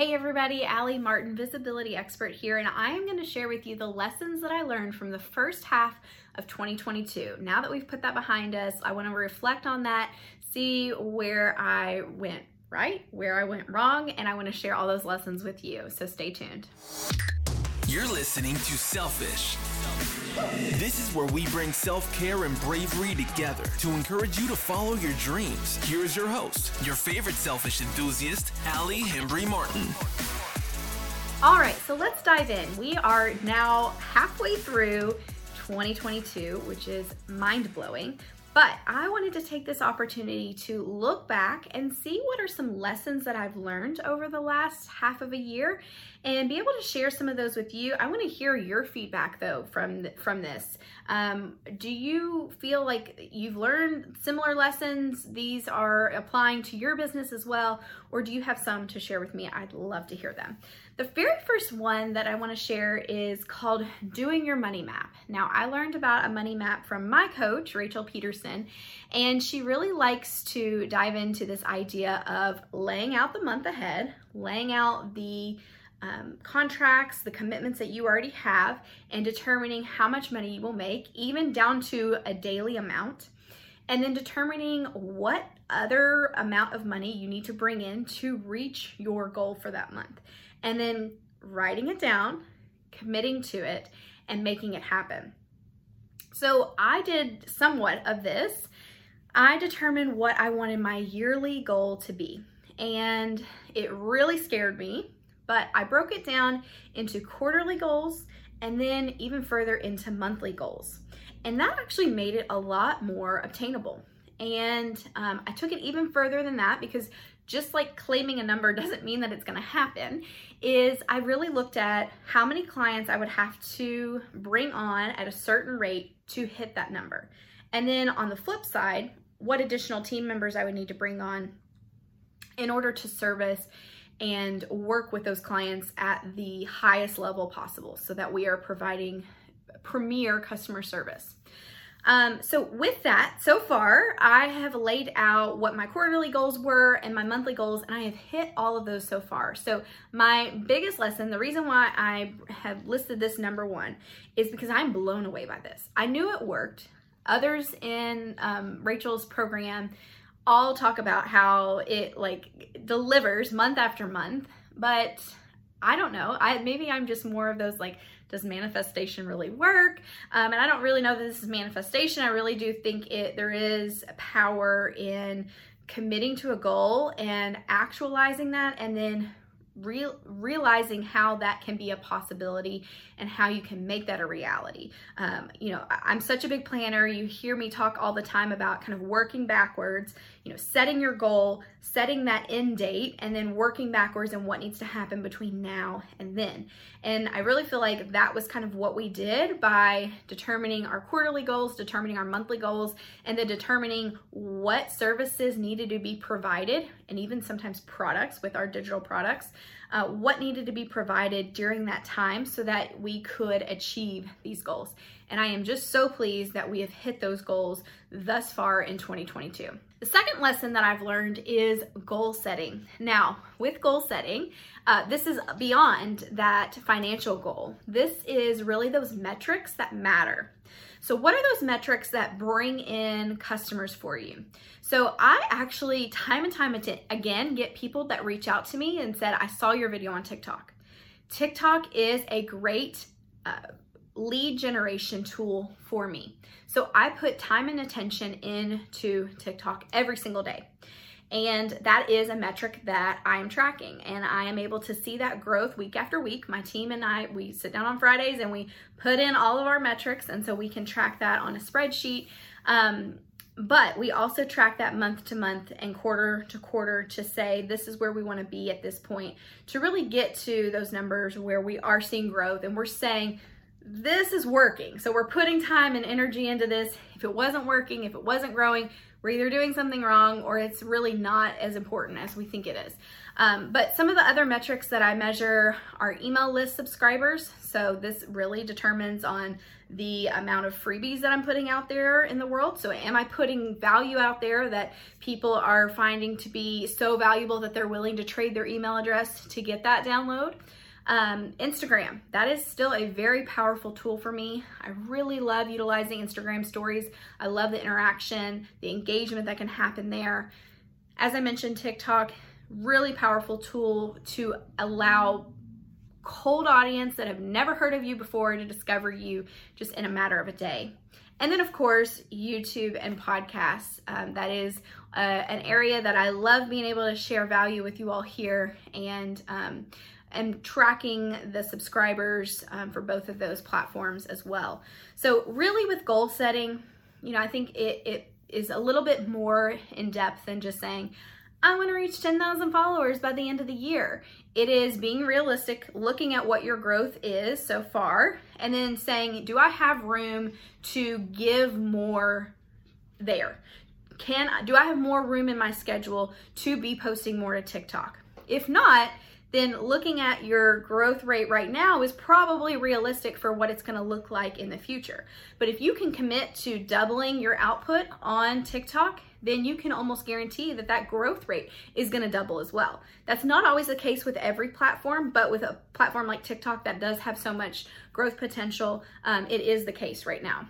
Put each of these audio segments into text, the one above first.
Hey everybody, Allie Martin, visibility expert here, and I am going to share with you the lessons that I learned from the first half of 2022. Now that we've put that behind us, I want to reflect on that, see where I went right, where I went wrong, and I want to share all those lessons with you. So stay tuned. You're listening to Selfish. This is where we bring self care and bravery together to encourage you to follow your dreams. Here is your host, your favorite selfish enthusiast, Allie Hembry Martin. All right, so let's dive in. We are now halfway through 2022, which is mind blowing. But I wanted to take this opportunity to look back and see what are some lessons that I've learned over the last half of a year and be able to share some of those with you. I want to hear your feedback though from from this. Um, do you feel like you've learned similar lessons? These are applying to your business as well, or do you have some to share with me? I'd love to hear them. The very first one that I want to share is called Doing Your Money Map. Now, I learned about a money map from my coach, Rachel Pedersen, and she really likes to dive into this idea of laying out the month ahead, laying out the um, contracts, the commitments that you already have, and determining how much money you will make, even down to a daily amount, and then determining what other amount of money you need to bring in to reach your goal for that month, and then writing it down, committing to it, and making it happen. So I did somewhat of this. I determined what I wanted my yearly goal to be, and it really scared me but I broke it down into quarterly goals and then even further into monthly goals. And that actually made it a lot more obtainable. And um, I took it even further than that because just like claiming a number doesn't mean that it's to happen is I really looked at how many clients I would have to bring on at a certain rate to hit that number. And then on the flip side, what additional team members I would need to bring on in order to service and work with those clients at the highest level possible so that we are providing premier customer service. Um, so with that, so far, I have laid out what my quarterly goals were and my monthly goals, and I have hit all of those so far. So my biggest lesson, the reason why I have listed this number one is because I'm blown away by this. I knew it worked. Others in um, Rachel's program all talk about how it like delivers month after month, but I don't know. I maybe I'm just more of those like does manifestation really work? Um, and I don't really know that this is manifestation. I really do think it there is power in committing to a goal and actualizing that and then real, realizing how that can be a possibility and how you can make that a reality. Um, you know, I'm such a big planner. You hear me talk all the time about kind of working backwards, you know, setting your goal, setting that end date, and then working backwards and what needs to happen between now and then. And I really feel like that was kind of what we did by determining our quarterly goals, determining our monthly goals, and then determining what services needed to be provided, and even sometimes products with our digital products uh, what needed to be provided during that time so that we could achieve these goals. And I am just so pleased that we have hit those goals thus far in 2022. The second lesson that I've learned is goal setting. Now, with goal setting, uh, this is beyond that financial goal. This is really those metrics that matter. So, what are those metrics that bring in customers for you? So, I actually, time and time again, get people that reach out to me and said, I saw your video on TikTok. TikTok is a great uh, lead generation tool for me. So, I put time and attention into TikTok every single day. And that is a metric that I am tracking. And I am able to see that growth week after week. My team and I, we sit down on Fridays and we put in all of our metrics. And so we can track that on a spreadsheet. Um, but we also track that month to month and quarter to quarter to say this is where we want to be at this point to really get to those numbers where we are seeing growth and we're saying this is working. So we're putting time and energy into this. If it wasn't working, if it wasn't growing, we're either doing something wrong or it's really not as important as we think it is. Um, but some of the other metrics that I measure are email list subscribers. So this really determines on the amount of freebies that I'm putting out there in the world. So am I putting value out there that people are finding to be so valuable that they're willing to trade their email address to get that download? Um, Instagram, that is still a very powerful tool for me. I really love utilizing Instagram stories. I love the interaction, the engagement that can happen there. As I mentioned, TikTok, really powerful tool to allow cold audience that have never heard of you before to discover you just in a matter of a day. And then, of course, YouTube and podcasts. Um, that is uh, an area that I love being able to share value with you all here and um, and tracking the subscribers um, for both of those platforms as well. So, really, with goal setting, you know, I think it, it is a little bit more in depth than just saying, I want to reach 10,000 followers by the end of the year. It is being realistic, looking at what your growth is so far, and then saying, do I have room to give more there? Can do I have more room in my schedule to be posting more to TikTok? If not, then looking at your growth rate right now is probably realistic for what it's going to look like in the future. But if you can commit to doubling your output on TikTok, then you can almost guarantee that that growth rate is going to double as well. That's not always the case with every platform, but with a platform like TikTok that does have so much growth potential, um, it is the case right now.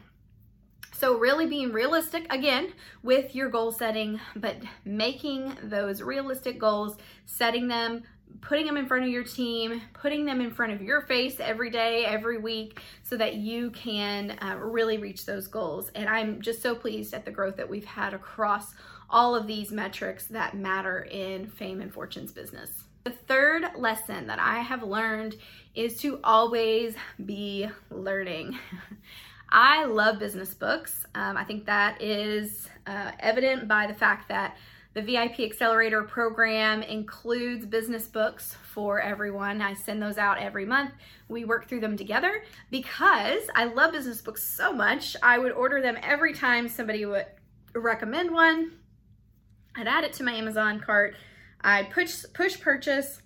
So, really being realistic again with your goal setting, but making those realistic goals, setting them putting them in front of your team, putting them in front of your face every day, every week, so that you can uh, really reach those goals. And I'm just so pleased at the growth that we've had across all of these metrics that matter in fame and fortune's business. The third lesson that I have learned is to always be learning. I love business books. Um, I think that is uh, evident by the fact that the VIP Accelerator program includes business books for everyone. I send those out every month. We work through them together because I love business books so much. I would order them every time somebody would recommend one. I'd add it to my Amazon cart. I'd push push purchase.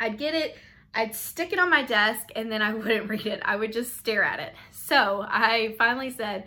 I'd get it. I'd stick it on my desk and then I wouldn't read it. I would just stare at it. So I finally said,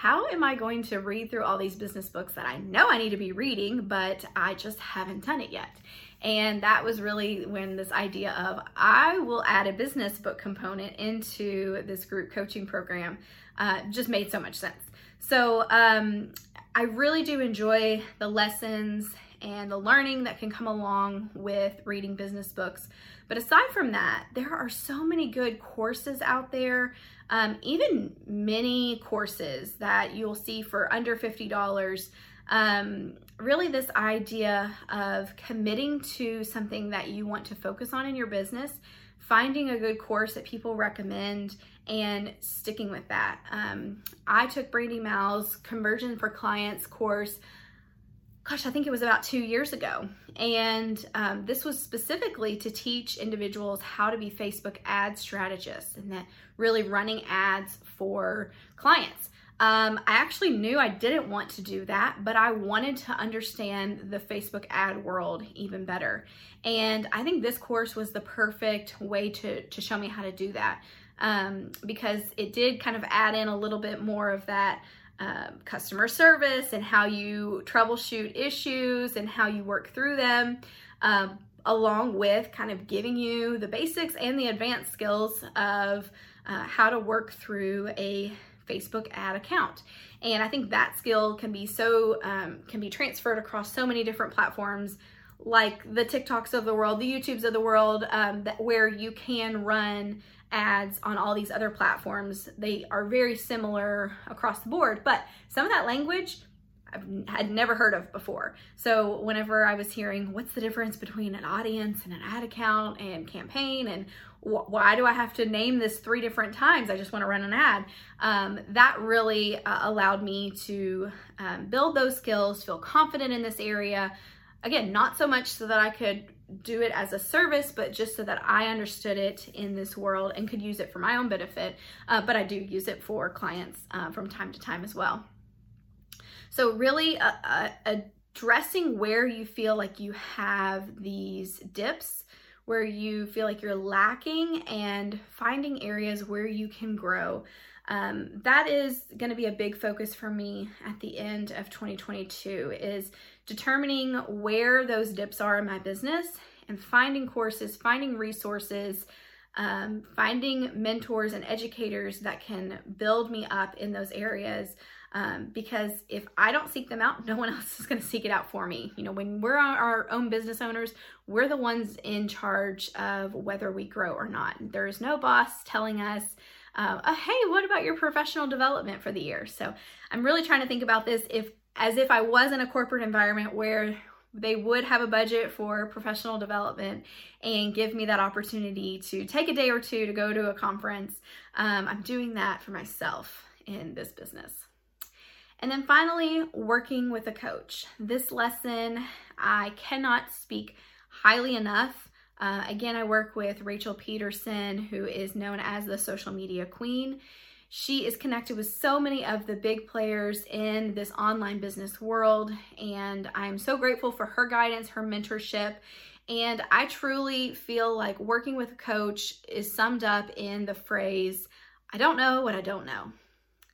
how am I going to read through all these business books that I know I need to be reading, but I just haven't done it yet? And that was really when this idea of I will add a business book component into this group coaching program uh, just made so much sense. So um, I really do enjoy the lessons and the learning that can come along with reading business books. But aside from that, there are so many good courses out there um, even mini courses that you'll see for under $50. Um, really, this idea of committing to something that you want to focus on in your business, finding a good course that people recommend, and sticking with that. Um, I took Brandy Mal's Conversion for Clients course gosh, I think it was about two years ago. And um, this was specifically to teach individuals how to be Facebook ad strategists and that really running ads for clients. Um, I actually knew I didn't want to do that, but I wanted to understand the Facebook ad world even better. And I think this course was the perfect way to, to show me how to do that um, because it did kind of add in a little bit more of that um, customer service and how you troubleshoot issues and how you work through them, um, along with kind of giving you the basics and the advanced skills of uh, how to work through a Facebook ad account. And I think that skill can be so, um, can be transferred across so many different platforms like the TikToks of the world, the YouTubes of the world, um, that, where you can run ads on all these other platforms. They are very similar across the board, but some of that language I've had never heard of before. So whenever I was hearing what's the difference between an audience and an ad account and campaign and wh- why do I have to name this three different times? I just want to run an ad. Um, that really uh, allowed me to um, build those skills, feel confident in this area. Again, not so much so that I could do it as a service, but just so that I understood it in this world and could use it for my own benefit. Uh, but I do use it for clients uh, from time to time as well. So, really, a, a addressing where you feel like you have these dips, where you feel like you're lacking, and finding areas where you can grow. Um, that is going to be a big focus for me at the end of 2022 is determining where those dips are in my business and finding courses, finding resources, um, finding mentors and educators that can build me up in those areas. Um, because if I don't seek them out, no one else is going to seek it out for me. You know, when we're our own business owners, we're the ones in charge of whether we grow or not. There is no boss telling us, uh, hey, what about your professional development for the year? So I'm really trying to think about this if as if I was in a corporate environment where they would have a budget for professional development and give me that opportunity to take a day or two to go to a conference. Um, I'm doing that for myself in this business. And then finally, working with a coach. This lesson, I cannot speak highly enough. Uh, again, I work with Rachel Pedersen, who is known as the social media queen. She is connected with so many of the big players in this online business world, and I'm so grateful for her guidance, her mentorship, and I truly feel like working with a coach is summed up in the phrase, I don't know what I don't know.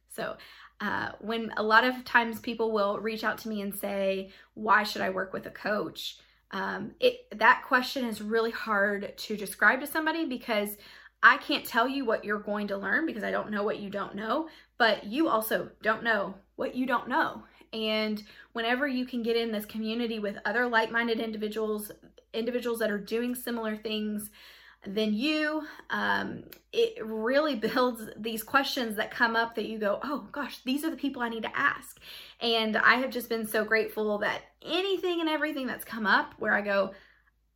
So, uh, when a lot of times people will reach out to me and say, Why should I work with a coach? Um, it, that question is really hard to describe to somebody because I can't tell you what you're going to learn because I don't know what you don't know, but you also don't know what you don't know. And whenever you can get in this community with other like minded individuals, individuals that are doing similar things than you, um, it really builds these questions that come up that you go, oh gosh, these are the people I need to ask. And I have just been so grateful that anything and everything that's come up where I go,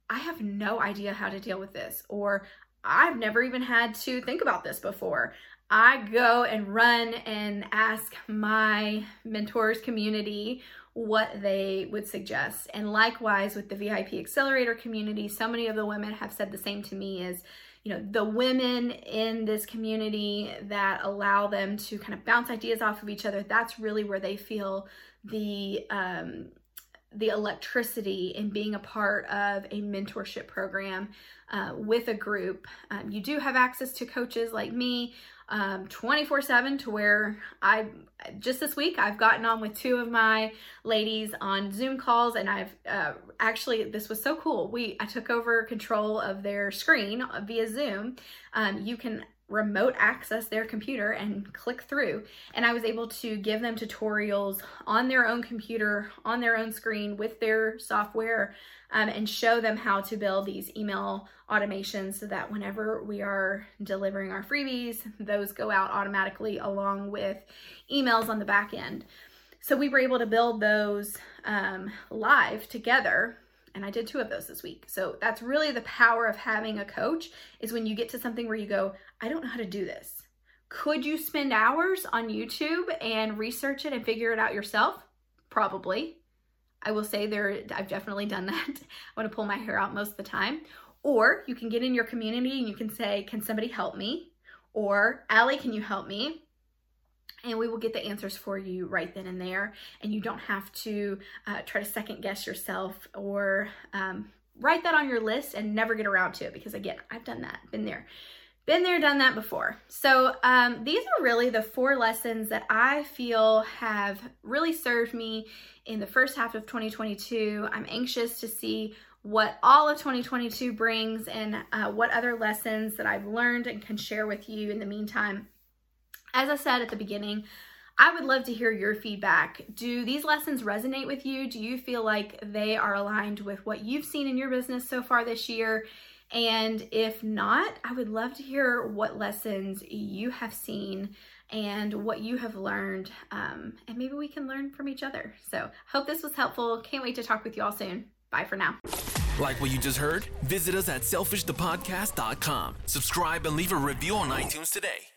I have no idea how to deal with this, or I've never even had to think about this before. I go and run and ask my mentors community what they would suggest. And likewise with the VIP Accelerator community, so many of the women have said the same to me is, you know, the women in this community that allow them to kind of bounce ideas off of each other, that's really where they feel the um, the electricity in being a part of a mentorship program uh, with a group. Um, you do have access to coaches like me um, 24 7 to where I just this week I've gotten on with two of my ladies on Zoom calls and I've uh, actually this was so cool. We I took over control of their screen via Zoom. Um, you can remote access their computer and click through. And I was able to give them tutorials on their own computer, on their own screen with their software, um, and show them how to build these email automations so that whenever we are delivering our freebies, those go out automatically along with emails on the back end. So we were able to build those um, live together and I did two of those this week. So that's really the power of having a coach is when you get to something where you go, I don't know how to do this. Could you spend hours on YouTube and research it and figure it out yourself? Probably. I will say there I've definitely done that. I want to pull my hair out most of the time. Or you can get in your community and you can say, "Can somebody help me?" Or, "Allie, can you help me?" And we will get the answers for you right then and there. And you don't have to uh, try to second guess yourself or um, write that on your list and never get around to it because, again, I've done that, been there. Been there, done that before. So, um, these are really the four lessons that I feel have really served me in the first half of 2022. I'm anxious to see what all of 2022 brings and uh, what other lessons that I've learned and can share with you in the meantime. As I said at the beginning, I would love to hear your feedback. Do these lessons resonate with you? Do you feel like they are aligned with what you've seen in your business so far this year? And if not, I would love to hear what lessons you have seen and what you have learned. Um, and maybe we can learn from each other. So, hope this was helpful. Can't wait to talk with you all soon. Bye for now. Like what you just heard? Visit us at selfishthepodcast.com. Subscribe and leave a review on iTunes today.